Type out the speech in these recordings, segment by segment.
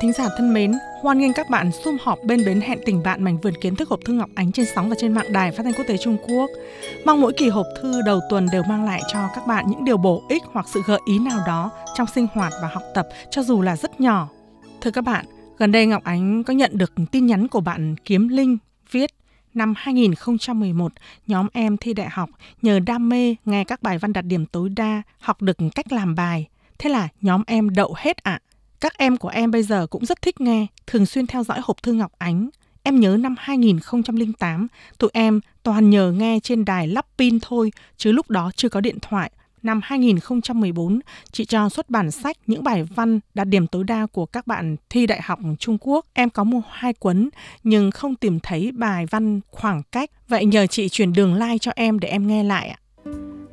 thính giả thân mến, hoan nghênh các bạn sum họp bên bến hẹn tình bạn mảnh vườn kiến thức hộp thư Ngọc Ánh trên sóng và trên mạng đài phát thanh quốc tế Trung Quốc. Mong mỗi kỳ hộp thư đầu tuần đều mang lại cho các bạn những điều bổ ích hoặc sự gợi ý nào đó trong sinh hoạt và học tập cho dù là rất nhỏ. Thưa các bạn, gần đây Ngọc Ánh có nhận được tin nhắn của bạn Kiếm Linh viết Năm 2011, nhóm em thi đại học nhờ đam mê nghe các bài văn đạt điểm tối đa, học được cách làm bài. Thế là nhóm em đậu hết ạ. À. Các em của em bây giờ cũng rất thích nghe, thường xuyên theo dõi hộp thư Ngọc Ánh. Em nhớ năm 2008, tụi em toàn nhờ nghe trên đài lắp pin thôi, chứ lúc đó chưa có điện thoại. Năm 2014, chị cho xuất bản sách những bài văn đạt điểm tối đa của các bạn thi đại học Trung Quốc. Em có mua hai cuốn nhưng không tìm thấy bài văn khoảng cách. Vậy nhờ chị chuyển đường like cho em để em nghe lại ạ.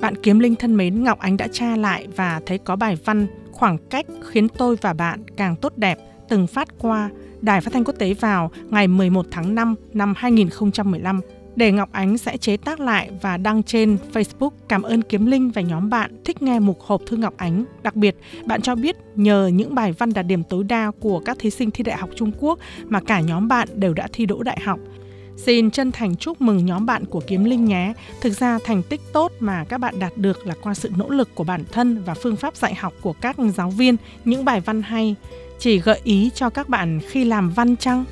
Bạn Kiếm Linh thân mến, Ngọc Ánh đã tra lại và thấy có bài văn khoảng cách khiến tôi và bạn càng tốt đẹp từng phát qua Đài Phát thanh Quốc tế vào ngày 11 tháng 5 năm 2015 để Ngọc Ánh sẽ chế tác lại và đăng trên Facebook. Cảm ơn Kiếm Linh và nhóm bạn thích nghe mục hộp thư Ngọc Ánh. Đặc biệt, bạn cho biết nhờ những bài văn đạt điểm tối đa của các thí sinh thi đại học Trung Quốc mà cả nhóm bạn đều đã thi đỗ đại học. Xin chân thành chúc mừng nhóm bạn của Kiếm Linh nhé. Thực ra thành tích tốt mà các bạn đạt được là qua sự nỗ lực của bản thân và phương pháp dạy học của các giáo viên, những bài văn hay. Chỉ gợi ý cho các bạn khi làm văn chăng?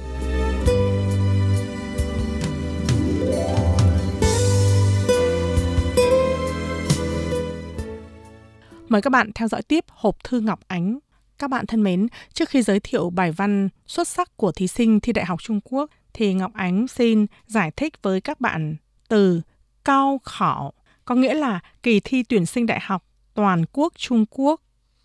Mời các bạn theo dõi tiếp hộp thư Ngọc Ánh. Các bạn thân mến, trước khi giới thiệu bài văn xuất sắc của thí sinh thi Đại học Trung Quốc, thì Ngọc Ánh xin giải thích với các bạn từ cao khảo, có nghĩa là kỳ thi tuyển sinh đại học toàn quốc Trung Quốc.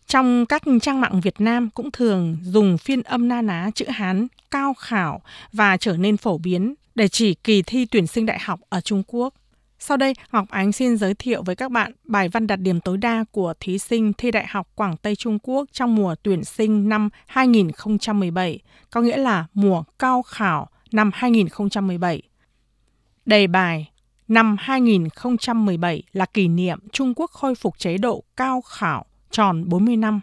Trong các trang mạng Việt Nam cũng thường dùng phiên âm na ná chữ Hán cao khảo và trở nên phổ biến để chỉ kỳ thi tuyển sinh đại học ở Trung Quốc. Sau đây, Ngọc Ánh xin giới thiệu với các bạn bài văn đạt điểm tối đa của thí sinh thi Đại học Quảng Tây Trung Quốc trong mùa tuyển sinh năm 2017, có nghĩa là mùa cao khảo năm 2017. Đề bài Năm 2017 là kỷ niệm Trung Quốc khôi phục chế độ cao khảo tròn 40 năm.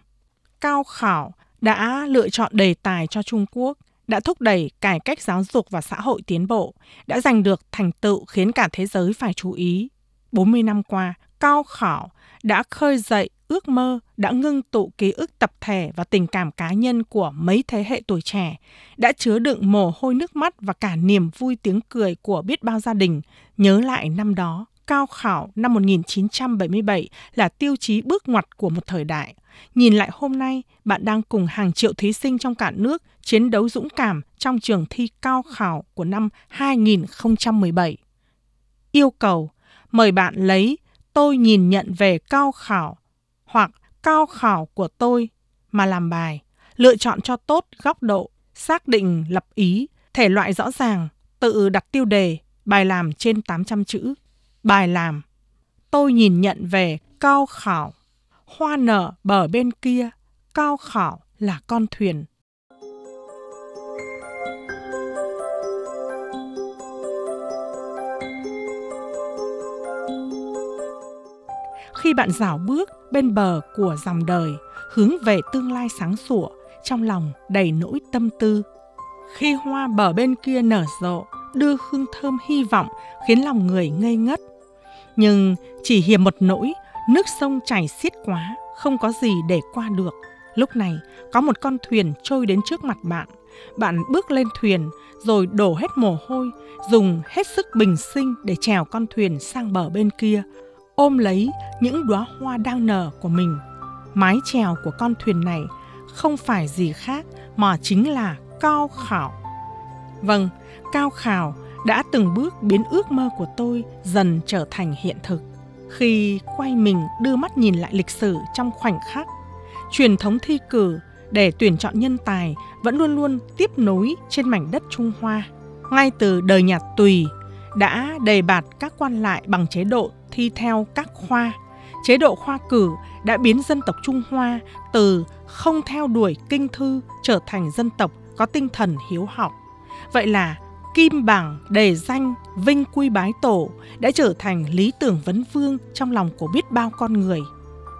Cao khảo đã lựa chọn đề tài cho Trung Quốc đã thúc đẩy cải cách giáo dục và xã hội tiến bộ, đã giành được thành tựu khiến cả thế giới phải chú ý. 40 năm qua, cao khảo đã khơi dậy ước mơ, đã ngưng tụ ký ức tập thể và tình cảm cá nhân của mấy thế hệ tuổi trẻ, đã chứa đựng mồ hôi nước mắt và cả niềm vui tiếng cười của biết bao gia đình. Nhớ lại năm đó, cao khảo năm 1977 là tiêu chí bước ngoặt của một thời đại. Nhìn lại hôm nay, bạn đang cùng hàng triệu thí sinh trong cả nước chiến đấu dũng cảm trong trường thi cao khảo của năm 2017. Yêu cầu, mời bạn lấy tôi nhìn nhận về cao khảo hoặc cao khảo của tôi mà làm bài, lựa chọn cho tốt góc độ, xác định lập ý, thể loại rõ ràng, tự đặt tiêu đề, bài làm trên 800 chữ. Bài làm, tôi nhìn nhận về cao khảo, hoa nở bờ bên kia, cao khảo là con thuyền. Khi bạn dảo bước bên bờ của dòng đời, hướng về tương lai sáng sủa, trong lòng đầy nỗi tâm tư. Khi hoa bờ bên kia nở rộ, đưa hương thơm hy vọng khiến lòng người ngây ngất. Nhưng chỉ hiểm một nỗi, nước sông chảy xiết quá, không có gì để qua được. Lúc này, có một con thuyền trôi đến trước mặt bạn. Bạn bước lên thuyền, rồi đổ hết mồ hôi, dùng hết sức bình sinh để trèo con thuyền sang bờ bên kia ôm lấy những đóa hoa đang nở của mình. Mái chèo của con thuyền này không phải gì khác mà chính là cao khảo. Vâng, cao khảo đã từng bước biến ước mơ của tôi dần trở thành hiện thực. Khi quay mình đưa mắt nhìn lại lịch sử trong khoảnh khắc, truyền thống thi cử để tuyển chọn nhân tài vẫn luôn luôn tiếp nối trên mảnh đất Trung Hoa. Ngay từ đời nhà Tùy đã đề bạt các quan lại bằng chế độ thi theo các khoa. Chế độ khoa cử đã biến dân tộc Trung Hoa từ không theo đuổi kinh thư trở thành dân tộc có tinh thần hiếu học. Vậy là kim bảng đề danh vinh quy bái tổ đã trở thành lý tưởng vấn vương trong lòng của biết bao con người.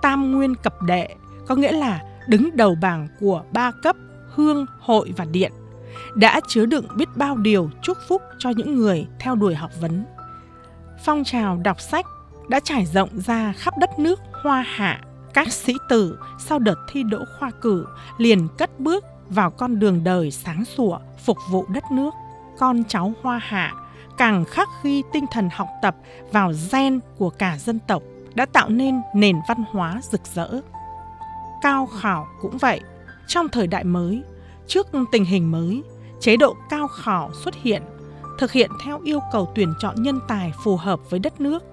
Tam nguyên cập đệ có nghĩa là đứng đầu bảng của ba cấp hương, hội và điện đã chứa đựng biết bao điều chúc phúc cho những người theo đuổi học vấn. Phong trào đọc sách đã trải rộng ra khắp đất nước Hoa Hạ. Các sĩ tử sau đợt thi đỗ khoa cử liền cất bước vào con đường đời sáng sủa phục vụ đất nước. Con cháu Hoa Hạ càng khắc ghi tinh thần học tập vào gen của cả dân tộc đã tạo nên nền văn hóa rực rỡ. Cao khảo cũng vậy, trong thời đại mới, trước tình hình mới, chế độ cao khảo xuất hiện, thực hiện theo yêu cầu tuyển chọn nhân tài phù hợp với đất nước.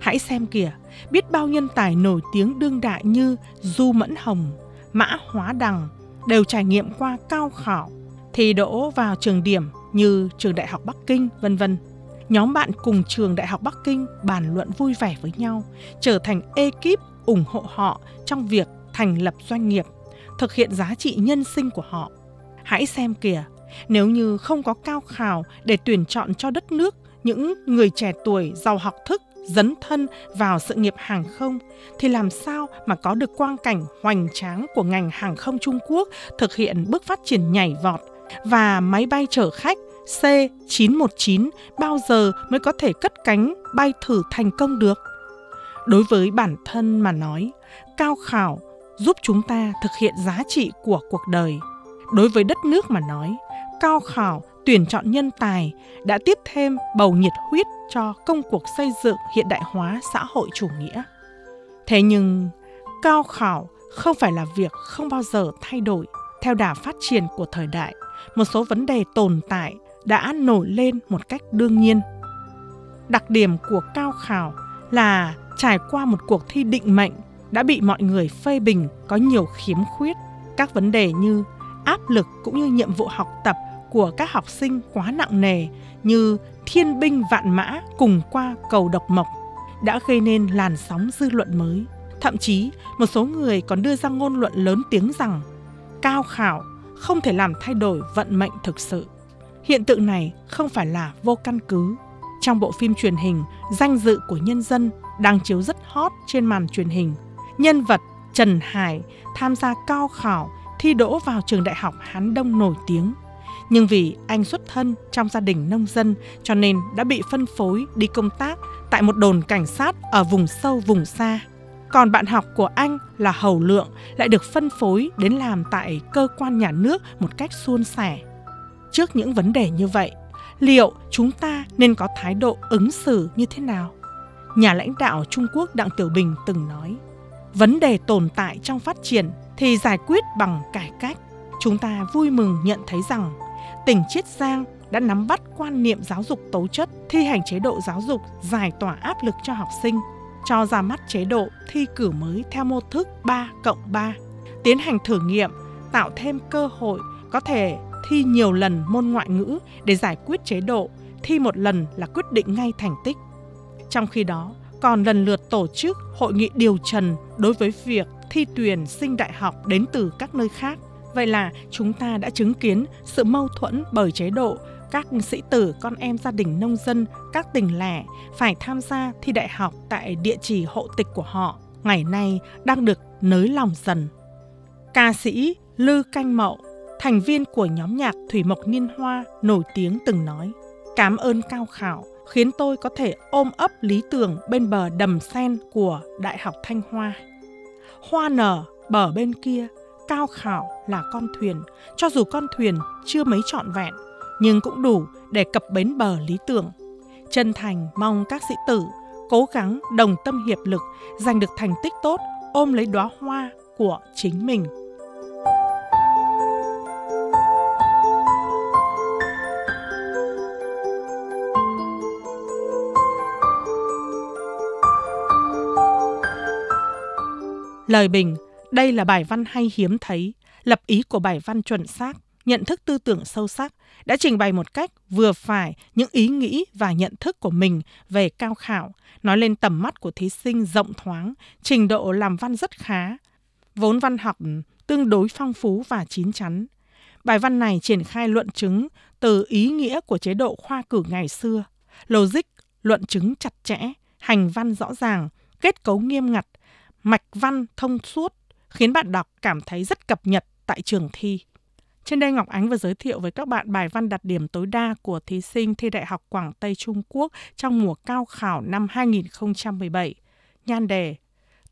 Hãy xem kìa, biết bao nhân tài nổi tiếng đương đại như Du Mẫn Hồng, Mã Hóa Đằng đều trải nghiệm qua cao khảo, thì đỗ vào trường điểm như trường Đại học Bắc Kinh, vân vân. Nhóm bạn cùng trường Đại học Bắc Kinh bàn luận vui vẻ với nhau, trở thành ekip ủng hộ họ trong việc thành lập doanh nghiệp, thực hiện giá trị nhân sinh của họ. Hãy xem kìa, nếu như không có cao khảo để tuyển chọn cho đất nước những người trẻ tuổi giàu học thức dấn thân vào sự nghiệp hàng không thì làm sao mà có được quang cảnh hoành tráng của ngành hàng không Trung Quốc thực hiện bước phát triển nhảy vọt và máy bay chở khách C919 bao giờ mới có thể cất cánh bay thử thành công được. Đối với bản thân mà nói, cao khảo giúp chúng ta thực hiện giá trị của cuộc đời. Đối với đất nước mà nói, cao khảo tuyển chọn nhân tài đã tiếp thêm bầu nhiệt huyết cho công cuộc xây dựng hiện đại hóa xã hội chủ nghĩa. Thế nhưng, cao khảo không phải là việc không bao giờ thay đổi theo đà phát triển của thời đại. Một số vấn đề tồn tại đã nổi lên một cách đương nhiên. Đặc điểm của cao khảo là trải qua một cuộc thi định mệnh đã bị mọi người phê bình có nhiều khiếm khuyết. Các vấn đề như áp lực cũng như nhiệm vụ học tập của các học sinh quá nặng nề như thiên binh vạn mã cùng qua cầu độc mộc đã gây nên làn sóng dư luận mới. Thậm chí, một số người còn đưa ra ngôn luận lớn tiếng rằng cao khảo không thể làm thay đổi vận mệnh thực sự. Hiện tượng này không phải là vô căn cứ. Trong bộ phim truyền hình Danh dự của nhân dân đang chiếu rất hot trên màn truyền hình, nhân vật Trần Hải tham gia cao khảo thi đỗ vào trường đại học Hán Đông nổi tiếng nhưng vì anh xuất thân trong gia đình nông dân cho nên đã bị phân phối đi công tác tại một đồn cảnh sát ở vùng sâu vùng xa. Còn bạn học của anh là Hầu Lượng lại được phân phối đến làm tại cơ quan nhà nước một cách suôn sẻ. Trước những vấn đề như vậy, liệu chúng ta nên có thái độ ứng xử như thế nào? Nhà lãnh đạo Trung Quốc Đặng Tiểu Bình từng nói, vấn đề tồn tại trong phát triển thì giải quyết bằng cải cách. Chúng ta vui mừng nhận thấy rằng tỉnh Chiết Giang đã nắm bắt quan niệm giáo dục tố chất, thi hành chế độ giáo dục giải tỏa áp lực cho học sinh, cho ra mắt chế độ thi cử mới theo mô thức 3 cộng 3, tiến hành thử nghiệm, tạo thêm cơ hội có thể thi nhiều lần môn ngoại ngữ để giải quyết chế độ thi một lần là quyết định ngay thành tích. Trong khi đó, còn lần lượt tổ chức hội nghị điều trần đối với việc thi tuyển sinh đại học đến từ các nơi khác Vậy là chúng ta đã chứng kiến sự mâu thuẫn bởi chế độ các sĩ tử con em gia đình nông dân, các tỉnh lẻ phải tham gia thi đại học tại địa chỉ hộ tịch của họ, ngày nay đang được nới lòng dần. Ca sĩ Lư Canh Mậu, thành viên của nhóm nhạc Thủy Mộc Niên Hoa nổi tiếng từng nói, cảm ơn cao khảo khiến tôi có thể ôm ấp lý tưởng bên bờ đầm sen của Đại học Thanh Hoa. Hoa nở bờ bên kia cao khảo là con thuyền, cho dù con thuyền chưa mấy trọn vẹn, nhưng cũng đủ để cập bến bờ lý tưởng. Chân thành mong các sĩ tử cố gắng đồng tâm hiệp lực, giành được thành tích tốt, ôm lấy đóa hoa của chính mình. Lời bình đây là bài văn hay hiếm thấy, lập ý của bài văn chuẩn xác, nhận thức tư tưởng sâu sắc, đã trình bày một cách vừa phải những ý nghĩ và nhận thức của mình về cao khảo, nói lên tầm mắt của thí sinh rộng thoáng, trình độ làm văn rất khá, vốn văn học tương đối phong phú và chín chắn. Bài văn này triển khai luận chứng từ ý nghĩa của chế độ khoa cử ngày xưa, logic, luận chứng chặt chẽ, hành văn rõ ràng, kết cấu nghiêm ngặt, mạch văn thông suốt, khiến bạn đọc cảm thấy rất cập nhật tại trường thi. Trên đây Ngọc Ánh vừa giới thiệu với các bạn bài văn đạt điểm tối đa của thí sinh thi Đại học Quảng Tây Trung Quốc trong mùa cao khảo năm 2017. Nhan đề,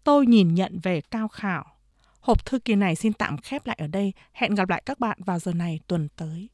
Tôi nhìn nhận về cao khảo. Hộp thư kỳ này xin tạm khép lại ở đây. Hẹn gặp lại các bạn vào giờ này tuần tới.